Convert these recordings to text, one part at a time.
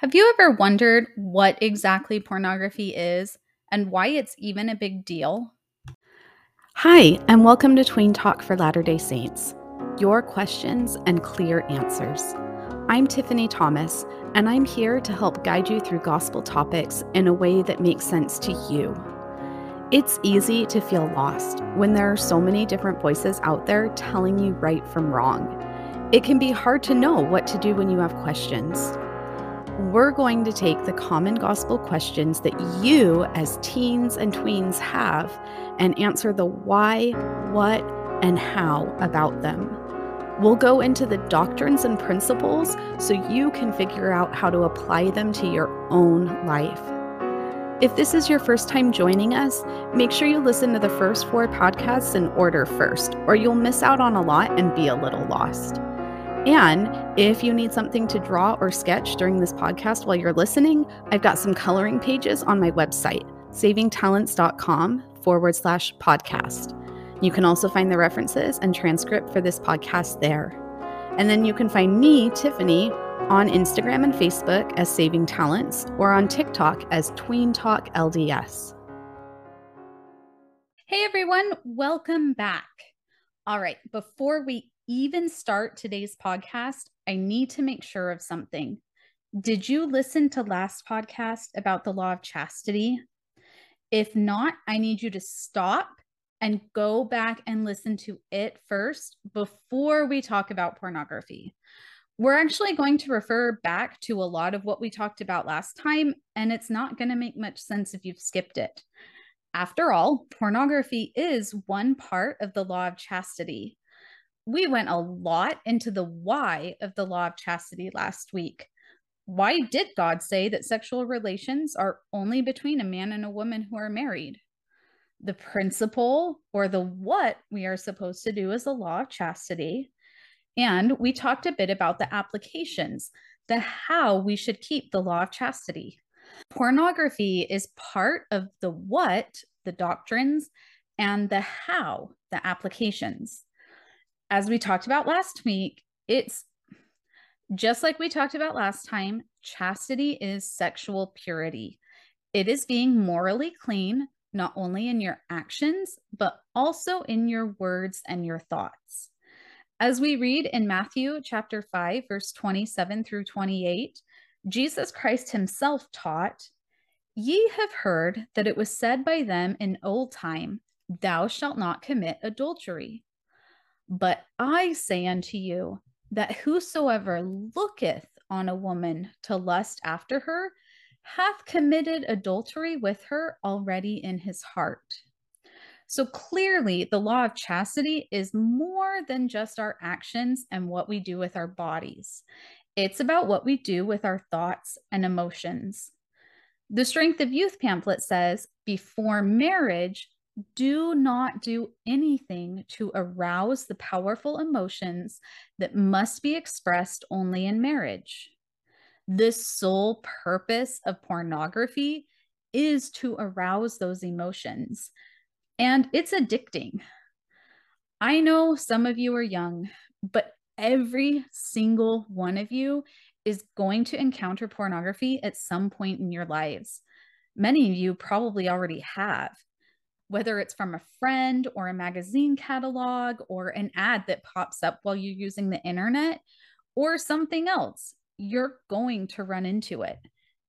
Have you ever wondered what exactly pornography is and why it's even a big deal? Hi, and welcome to Tween Talk for Latter day Saints your questions and clear answers. I'm Tiffany Thomas, and I'm here to help guide you through gospel topics in a way that makes sense to you. It's easy to feel lost when there are so many different voices out there telling you right from wrong. It can be hard to know what to do when you have questions we're going to take the common gospel questions that you, as teens and tweens, have and answer the why, what, and how about them. We'll go into the doctrines and principles so you can figure out how to apply them to your own life. If this is your first time joining us, make sure you listen to the first four podcasts in order first, or you'll miss out on a lot and be a little lost. And if you need something to draw or sketch during this podcast while you're listening, I've got some coloring pages on my website, savingtalents.com forward slash podcast. You can also find the references and transcript for this podcast there. And then you can find me, Tiffany, on Instagram and Facebook as Saving Talents or on TikTok as Tween Talk LDS. Hey everyone, welcome back. All right, before we even start today's podcast, I need to make sure of something. Did you listen to last podcast about the law of chastity? If not, I need you to stop and go back and listen to it first before we talk about pornography. We're actually going to refer back to a lot of what we talked about last time, and it's not going to make much sense if you've skipped it. After all, pornography is one part of the law of chastity we went a lot into the why of the law of chastity last week. Why did God say that sexual relations are only between a man and a woman who are married? The principle or the what we are supposed to do is the law of chastity. And we talked a bit about the applications, the how we should keep the law of chastity. Pornography is part of the what, the doctrines, and the how, the applications as we talked about last week, it's just like we talked about last time, chastity is sexual purity. It is being morally clean, not only in your actions, but also in your words and your thoughts. As we read in Matthew chapter 5, verse 27 through 28, Jesus Christ himself taught, Ye have heard that it was said by them in old time, Thou shalt not commit adultery. But I say unto you that whosoever looketh on a woman to lust after her hath committed adultery with her already in his heart. So clearly, the law of chastity is more than just our actions and what we do with our bodies. It's about what we do with our thoughts and emotions. The Strength of Youth pamphlet says before marriage, do not do anything to arouse the powerful emotions that must be expressed only in marriage. The sole purpose of pornography is to arouse those emotions, and it's addicting. I know some of you are young, but every single one of you is going to encounter pornography at some point in your lives. Many of you probably already have whether it's from a friend or a magazine catalog or an ad that pops up while you're using the internet or something else, you're going to run into it.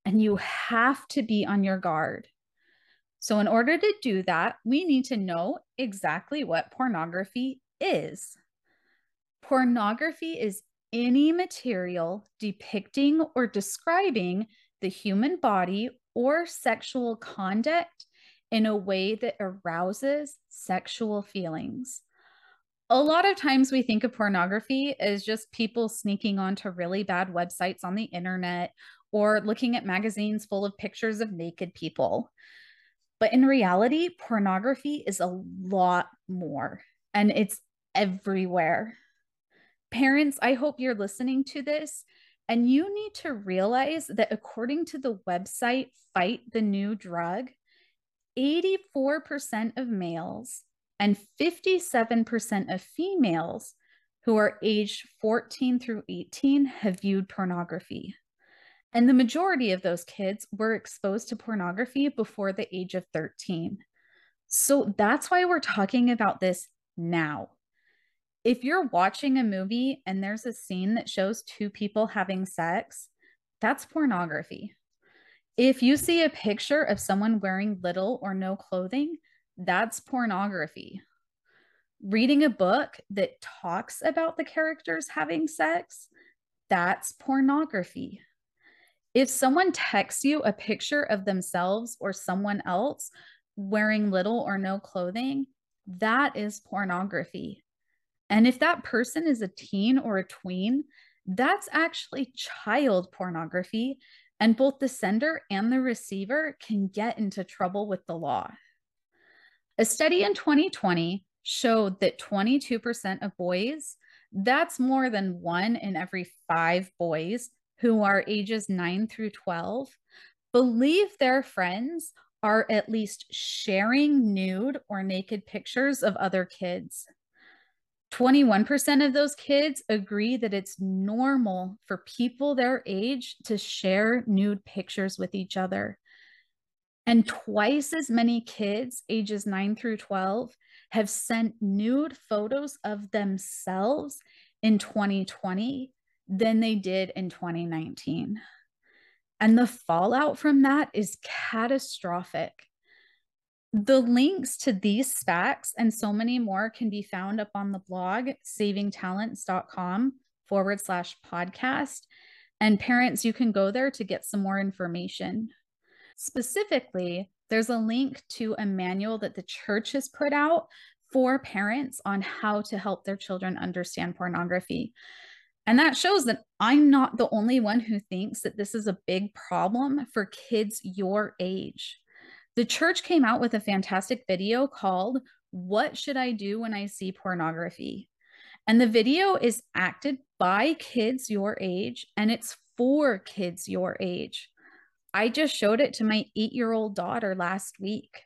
And you have to be on your guard. So, in order to do that, we need to know exactly what pornography is. Pornography is any material depicting or describing the human body or sexual conduct in a way that arouses sexual feelings. A lot of times we think of pornography as just people sneaking onto really bad websites on the internet or looking at magazines full of pictures of naked people. But in reality, pornography is a lot more and it's everywhere. Parents, I hope you're listening to this and you need to realize that according to the website Fight the New Drug, 84% of males and 57% of females who are aged 14 through 18 have viewed pornography. And the majority of those kids were exposed to pornography before the age of 13. So that's why we're talking about this now. If you're watching a movie and there's a scene that shows two people having sex, that's pornography. If you see a picture of someone wearing little or no clothing, that's pornography. Reading a book that talks about the characters having sex, that's pornography. If someone texts you a picture of themselves or someone else wearing little or no clothing, that is pornography. And if that person is a teen or a tween, that's actually child pornography. And both the sender and the receiver can get into trouble with the law. A study in 2020 showed that 22% of boys, that's more than one in every five boys who are ages 9 through 12, believe their friends are at least sharing nude or naked pictures of other kids. 21% of those kids agree that it's normal for people their age to share nude pictures with each other. And twice as many kids, ages 9 through 12, have sent nude photos of themselves in 2020 than they did in 2019. And the fallout from that is catastrophic. The links to these facts and so many more can be found up on the blog, savingtalents.com forward slash podcast. And parents, you can go there to get some more information. Specifically, there's a link to a manual that the church has put out for parents on how to help their children understand pornography. And that shows that I'm not the only one who thinks that this is a big problem for kids your age. The church came out with a fantastic video called What Should I Do When I See Pornography? And the video is acted by kids your age and it's for kids your age. I just showed it to my eight year old daughter last week.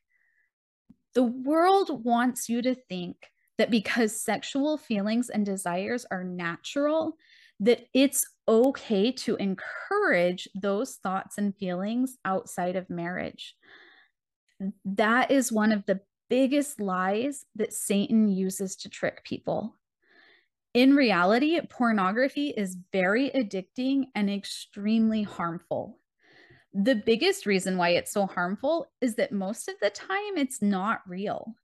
The world wants you to think that because sexual feelings and desires are natural, that it's okay to encourage those thoughts and feelings outside of marriage that is one of the biggest lies that Satan uses to trick people. In reality, pornography is very addicting and extremely harmful. The biggest reason why it's so harmful is that most of the time it's not real.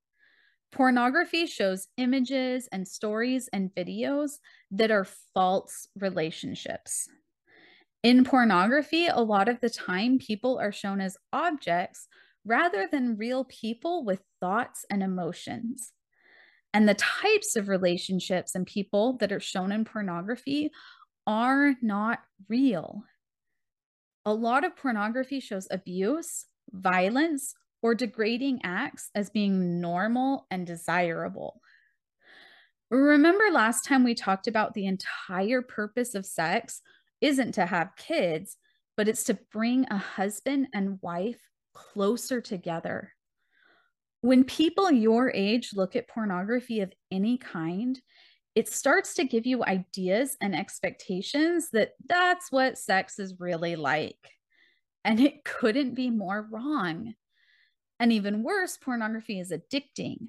Pornography shows images and stories and videos that are false relationships. In pornography, a lot of the time, people are shown as objects rather than real people with thoughts and emotions. And the types of relationships and people that are shown in pornography are not real. A lot of pornography shows abuse, violence, or degrading acts as being normal and desirable. Remember last time we talked about the entire purpose of sex isn't to have kids, but it's to bring a husband and wife closer together. When people your age look at pornography of any kind, it starts to give you ideas and expectations that that's what sex is really like. And it couldn't be more wrong. And even worse, pornography is addicting.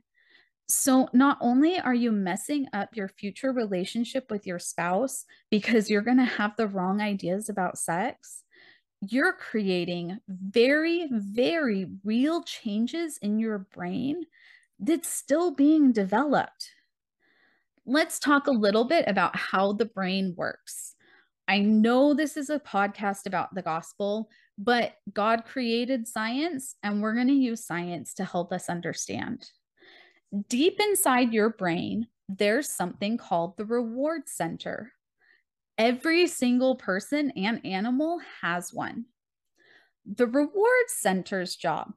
So, not only are you messing up your future relationship with your spouse because you're going to have the wrong ideas about sex, you're creating very, very real changes in your brain that's still being developed. Let's talk a little bit about how the brain works. I know this is a podcast about the gospel, but God created science, and we're going to use science to help us understand. Deep inside your brain, there's something called the reward center. Every single person and animal has one. The reward center's job.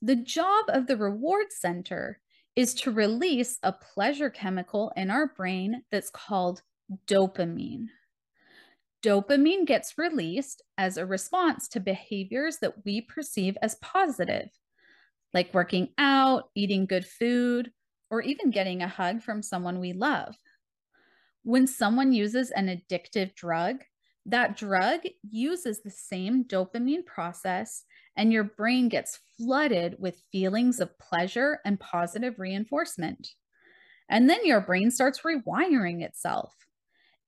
The job of the reward center is to release a pleasure chemical in our brain that's called dopamine. Dopamine gets released as a response to behaviors that we perceive as positive, like working out, eating good food, or even getting a hug from someone we love. When someone uses an addictive drug, That drug uses the same dopamine process, and your brain gets flooded with feelings of pleasure and positive reinforcement. And then your brain starts rewiring itself.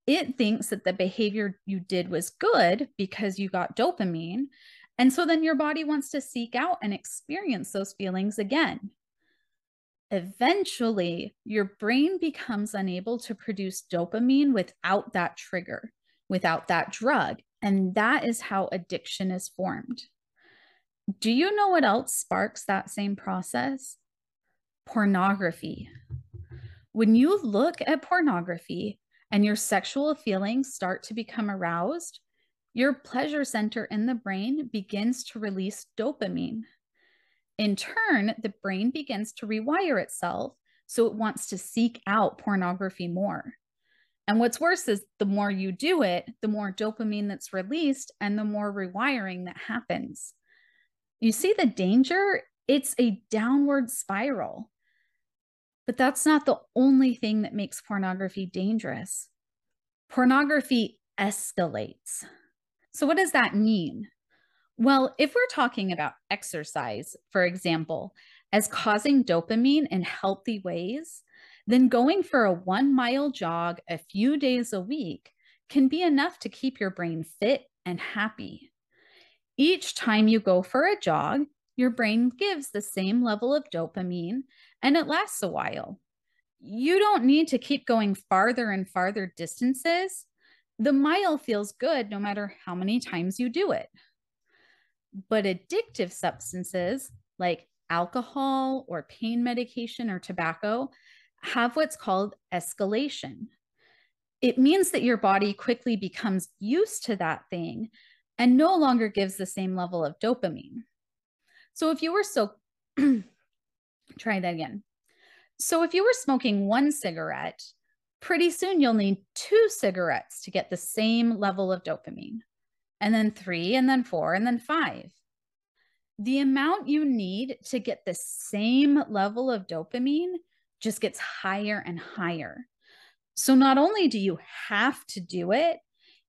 It thinks that the behavior you did was good because you got dopamine. And so then your body wants to seek out and experience those feelings again. Eventually, your brain becomes unable to produce dopamine without that trigger, without that drug. And that is how addiction is formed. Do you know what else sparks that same process? Pornography. When you look at pornography and your sexual feelings start to become aroused, your pleasure center in the brain begins to release dopamine. In turn, the brain begins to rewire itself so it wants to seek out pornography more. And what's worse is the more you do it, the more dopamine that's released and the more rewiring that happens. You see the danger? It's a downward spiral. But that's not the only thing that makes pornography dangerous. Pornography escalates. So, what does that mean? Well, if we're talking about exercise, for example, as causing dopamine in healthy ways, then going for a one mile jog a few days a week can be enough to keep your brain fit and happy. Each time you go for a jog, your brain gives the same level of dopamine and it lasts a while. You don't need to keep going farther and farther distances. The mile feels good no matter how many times you do it. But addictive substances like alcohol or pain medication or tobacco have what's called escalation. It means that your body quickly becomes used to that thing and no longer gives the same level of dopamine. So if you were so, try that again. So if you were smoking one cigarette, pretty soon you'll need two cigarettes to get the same level of dopamine, and then three, and then four, and then five. The amount you need to get the same level of dopamine just gets higher and higher. So not only do you have to do it,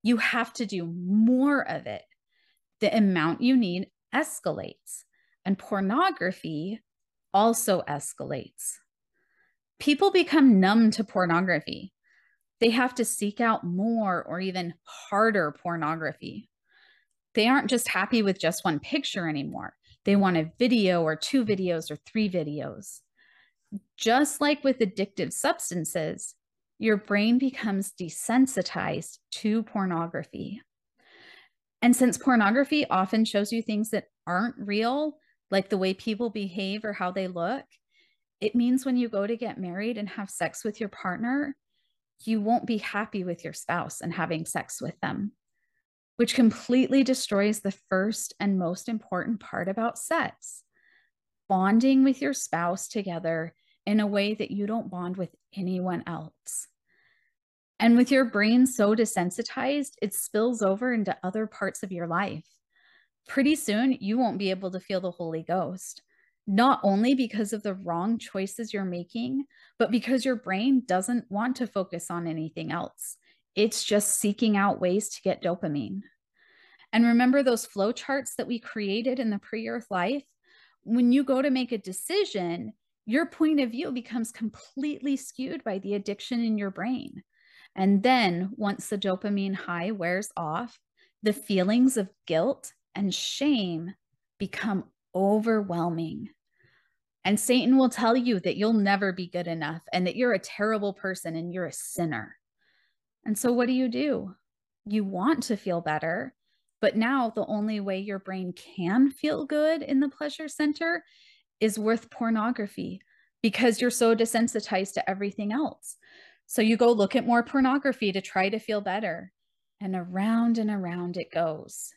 you have to do more of it. The amount you need escalates, and pornography also escalates. People become numb to pornography. They have to seek out more or even harder pornography. They aren't just happy with just one picture anymore. They want a video or two videos or three videos. Just like with addictive substances, your brain becomes desensitized to pornography. And since pornography often shows you things that aren't real, like the way people behave or how they look, it means when you go to get married and have sex with your partner, you won't be happy with your spouse and having sex with them, which completely destroys the first and most important part about sex bonding with your spouse together in a way that you don't bond with anyone else. And with your brain so desensitized, it spills over into other parts of your life. Pretty soon, you won't be able to feel the Holy Ghost, not only because of the wrong choices you're making, but because your brain doesn't want to focus on anything else. It's just seeking out ways to get dopamine. And remember those flow charts that we created in the pre earth life? When you go to make a decision, your point of view becomes completely skewed by the addiction in your brain. And then once the dopamine high wears off, the feelings of guilt and shame become overwhelming. And Satan will tell you that you'll never be good enough and that you're a terrible person and you're a sinner. And so, what do you do? You want to feel better, but now the only way your brain can feel good in the pleasure center is with pornography because you're so desensitized to everything else. So you go look at more pornography to try to feel better. And around and around it goes.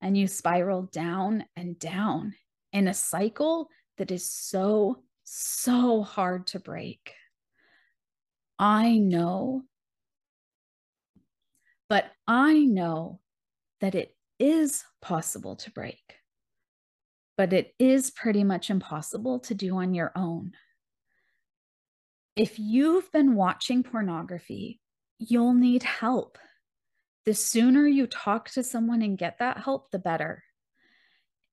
And you spiral down and down in a cycle that is so, so hard to break. I know, but I know that it is possible to break, but it is pretty much impossible to do on your own if you've been watching pornography, you'll need help. The sooner you talk to someone and get that help, the better.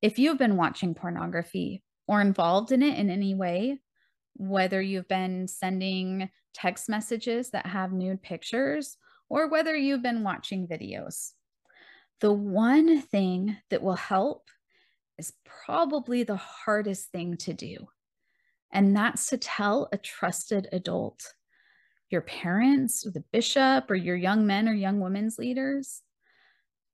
If you've been watching pornography or involved in it in any way, whether you've been sending text messages that have nude pictures or whether you've been watching videos, the one thing that will help is probably the hardest thing to do. And that's to tell a trusted adult, your parents, or the bishop, or your young men or young women's leaders.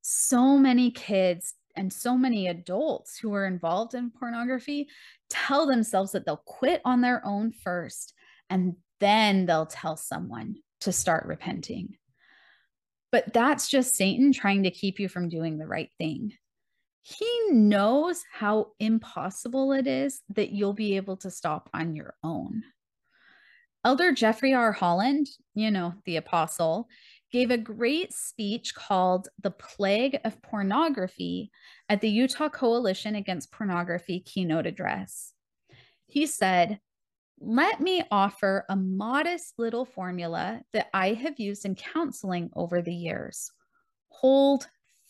So many kids and so many adults who are involved in pornography tell themselves that they'll quit on their own first and then they'll tell someone to start repenting. But that's just Satan trying to keep you from doing the right thing. He knows how impossible it is that you'll be able to stop on your own. Elder Jeffrey R. Holland, you know, the apostle, gave a great speech called The Plague of Pornography at the Utah Coalition Against Pornography keynote address. He said, Let me offer a modest little formula that I have used in counseling over the years. Hold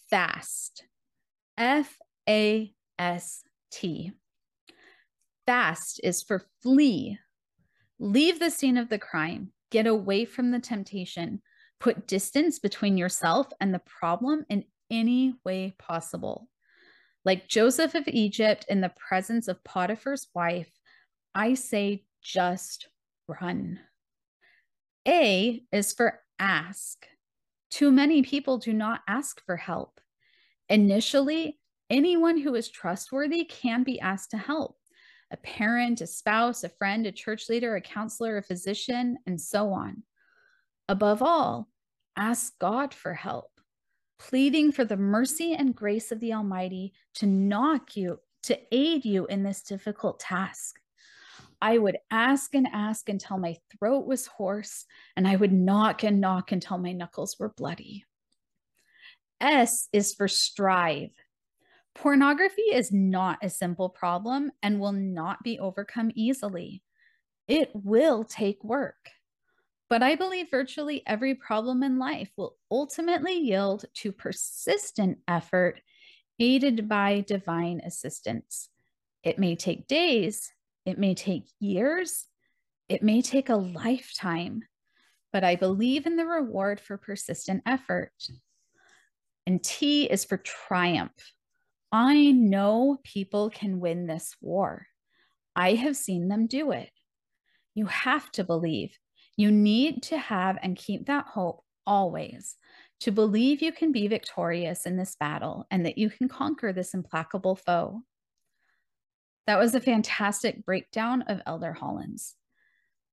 fast. F A S T. Fast is for flee. Leave the scene of the crime. Get away from the temptation Put distance between yourself and the problem in any way possible. Like Joseph of Egypt in the presence of Potiphar's wife, I say just run. A is for ask. Too many people do not ask for help. Initially, anyone who is trustworthy can be asked to help a parent, a spouse, a friend, a church leader, a counselor, a physician, and so on. Above all, ask God for help, pleading for the mercy and grace of the Almighty to knock you, to aid you in this difficult task. I would ask and ask until my throat was hoarse, and I would knock and knock until my knuckles were bloody. S is for strive. Pornography is not a simple problem and will not be overcome easily. It will take work. But I believe virtually every problem in life will ultimately yield to persistent effort aided by divine assistance. It may take days, it may take years, it may take a lifetime, but I believe in the reward for persistent effort. And T is for triumph. I know people can win this war. I have seen them do it. You have to believe you need to have and keep that hope always to believe you can be victorious in this battle and that you can conquer this implacable foe. That was a fantastic breakdown of Elder Holland's.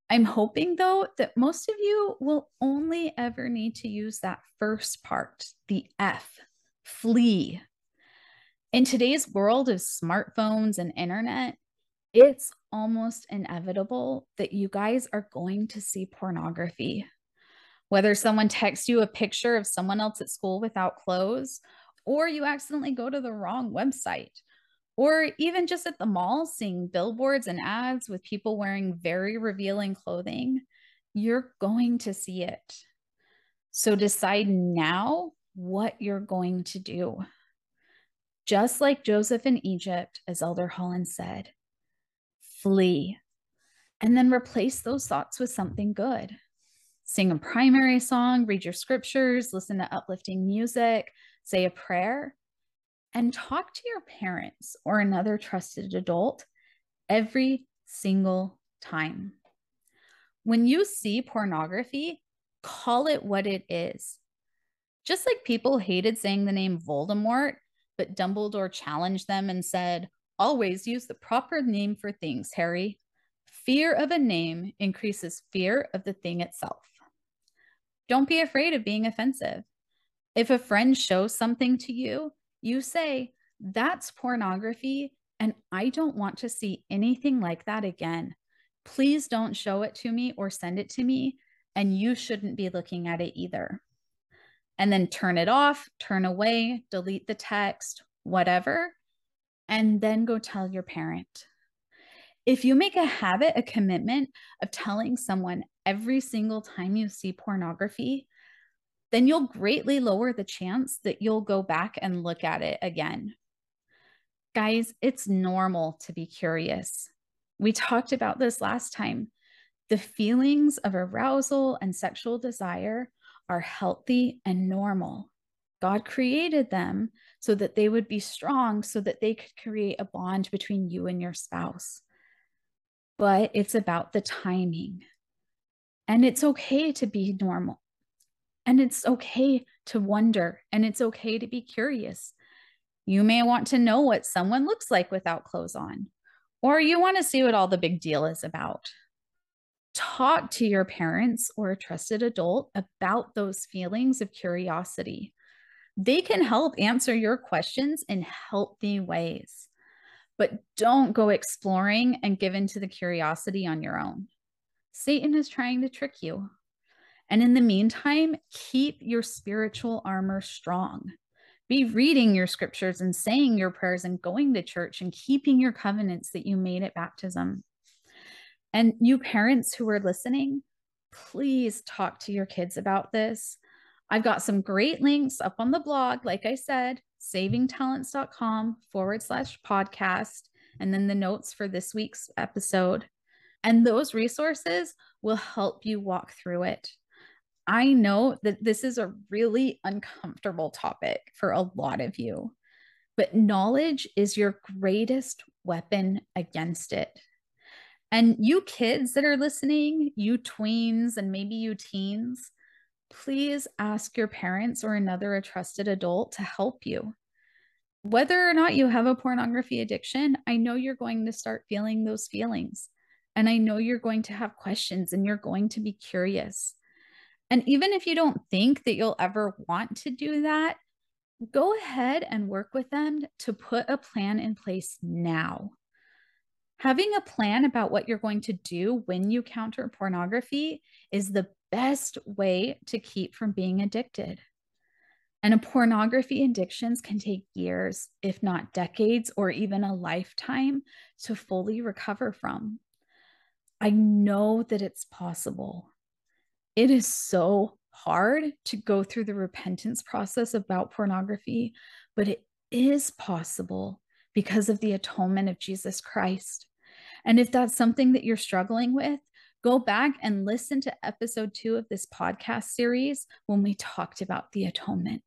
I'm hoping, though, that most of you will only ever need to use that first part, the F, flee. In today's world of smartphones and internet, it's almost inevitable that you guys are going to see pornography. Whether someone texts you a picture of someone else at school without clothes, or you accidentally go to the wrong website, or even just at the mall seeing billboards and ads with people wearing very revealing clothing, you're going to see it. So decide now what you're going to do. Just like Joseph in Egypt, as Elder Holland said, flee, and then replace those thoughts with something good. Sing a primary song, read your scriptures, listen to uplifting music, say a prayer, and talk to your parents or another trusted adult every single time. When you see pornography, call it what it is. Just like people hated saying the name Voldemort, but Dumbledore challenged them and said, Always use the proper name for things, Harry. Fear of a name increases fear of the thing itself. Don't be afraid of being offensive. If a friend shows something to you, you say, That's pornography, and I don't want to see anything like that again. Please don't show it to me or send it to me, and you shouldn't be looking at it either. And then turn it off, turn away, delete the text, whatever, and then go tell your parent. If you make a habit, a commitment of telling someone every single time you see pornography, then you'll greatly lower the chance that you'll go back and look at it again. Guys, it's normal to be curious. We talked about this last time. The feelings of arousal and sexual desire are healthy and normal. God created them so that they would be strong, so that they could create a bond between you and your spouse. But it's about the timing. And it's okay to be normal. And it's okay to wonder. And it's okay to be curious. You may want to know what someone looks like without clothes on, or you want to see what all the big deal is about. Talk to your parents or a trusted adult about those feelings of curiosity. They can help answer your questions in healthy ways, but don't go exploring and give in to the curiosity on your own. Satan is trying to trick you. And in the meantime, keep your spiritual armor strong. Be reading your scriptures and saying your prayers and going to church and keeping your covenants that you made at baptism. And you parents who are listening, please talk to your kids about this. I've got some great links up on the blog, like I said, savingtalents.com forward slash podcast, and then the notes for this week's episode. And those resources will help you walk through it. I know that this is a really uncomfortable topic for a lot of you, but knowledge is your greatest weapon against it. And you kids that are listening, you tweens and maybe you teens, please ask your parents or another a trusted adult to help you. Whether or not you have a pornography addiction, I know you're going to start feeling those feelings. And I know you're going to have questions and you're going to be curious. And even if you don't think that you'll ever want to do that, go ahead and work with them to put a plan in place now. Having a plan about what you're going to do when you counter pornography is the best way to keep from being addicted. And a pornography addictions can take years, if not decades, or even a lifetime to fully recover from. I know that it's possible it is so hard to go through the repentance process about pornography, but it is possible because of the atonement of Jesus Christ. And if that's something that you're struggling with, go back and listen to episode two of this podcast series when we talked about the atonement.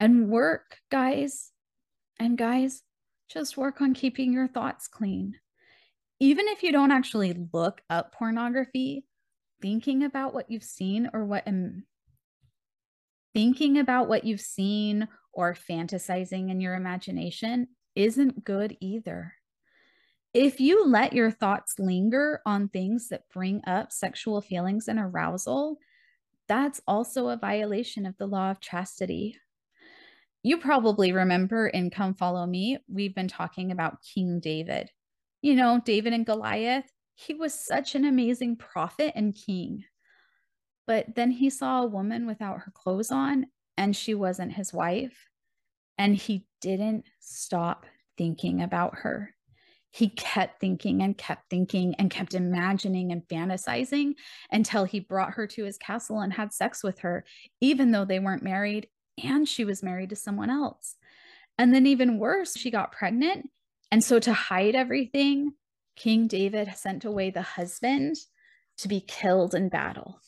And work, guys, and guys, just work on keeping your thoughts clean. Even if you don't actually look up pornography, thinking about what you've seen or what um, thinking about what you've seen or fantasizing in your imagination isn't good either. If you let your thoughts linger on things that bring up sexual feelings and arousal, that's also a violation of the law of chastity. You probably remember in Come Follow Me, we've been talking about King David. You know, David and Goliath, he was such an amazing prophet and king. But then he saw a woman without her clothes on, and she wasn't his wife. And he didn't stop thinking about her. He kept thinking and kept thinking and kept imagining and fantasizing until he brought her to his castle and had sex with her, even though they weren't married and she was married to someone else. And then, even worse, she got pregnant. And so, to hide everything, King David sent away the husband to be killed in battle.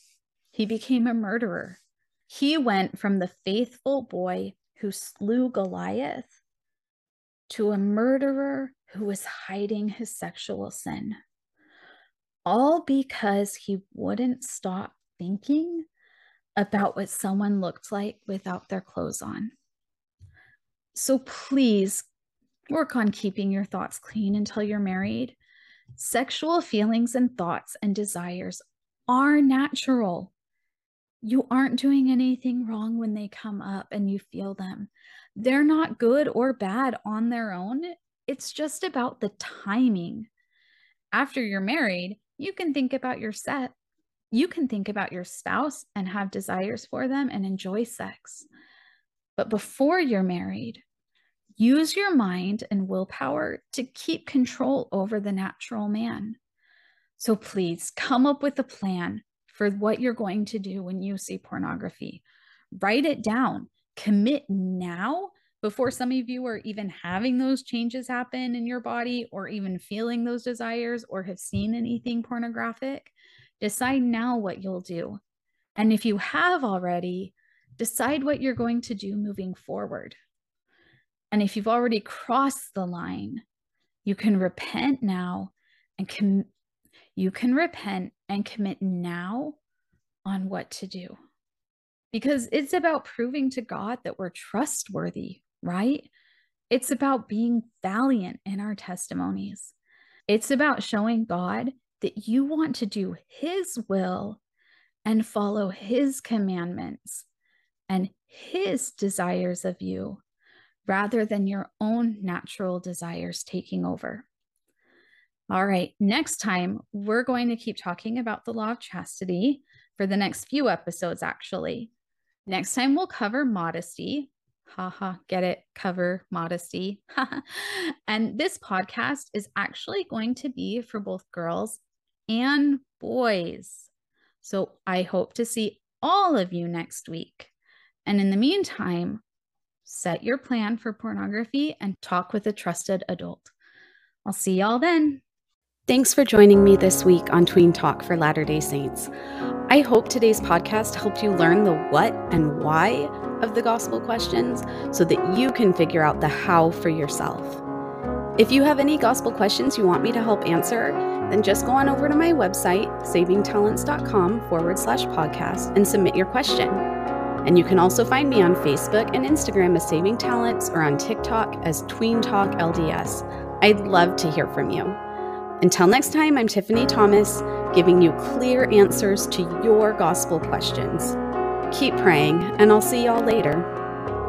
He became a murderer. He went from the faithful boy who slew Goliath to a murderer who was hiding his sexual sin. All because he wouldn't stop thinking about what someone looked like without their clothes on. So please work on keeping your thoughts clean until you're married Sexual feelings and thoughts and desires are natural. You aren't doing anything wrong when they come up and you feel them. They're not good or bad on their own. It's just about the timing. After you're married, you can think about your set. You can think about your spouse and have desires for them and enjoy sex. But before you're married, Use your mind and willpower to keep control over the natural man. So please come up with a plan for what you're going to do when you see pornography. Write it down. Commit now before some of you are even having those changes happen in your body or even feeling those desires or have seen anything pornographic. Decide now what you'll do. And if you have already, decide what you're going to do moving forward. And if you've already crossed the line, you can repent now and com- you can repent and commit now on what to do. Because it's about proving to God that we're trustworthy, right? It's about being valiant in our testimonies. It's about showing God that you want to do His will and follow His commandments and His desires of you rather than your own natural desires taking over. All right, next time we're going to keep talking about the law of chastity for the next few episodes, actually. Next time we'll cover modesty. Haha, ha, get it? Cover modesty. and this podcast is actually going to be for both girls and boys. So I hope to see all of you next week. And in the meantime, set your plan for pornography and talk with a trusted adult. I'll see y'all then. Thanks for joining me this week on Tween Talk for Latter day Saints. I hope today's podcast helped you learn the what and why of the gospel questions so that you can figure out the how for yourself. If you have any gospel questions you want me to help answer, then just go on over to my website, savingtalents.com forward slash podcast, and submit your question. And you can also find me on Facebook and Instagram as Saving Talents or on TikTok as Tween Talk LDS. I'd love to hear from you. Until next time, I'm Tiffany Thomas, giving you clear answers to your gospel questions. Keep praying, and I'll see y'all later.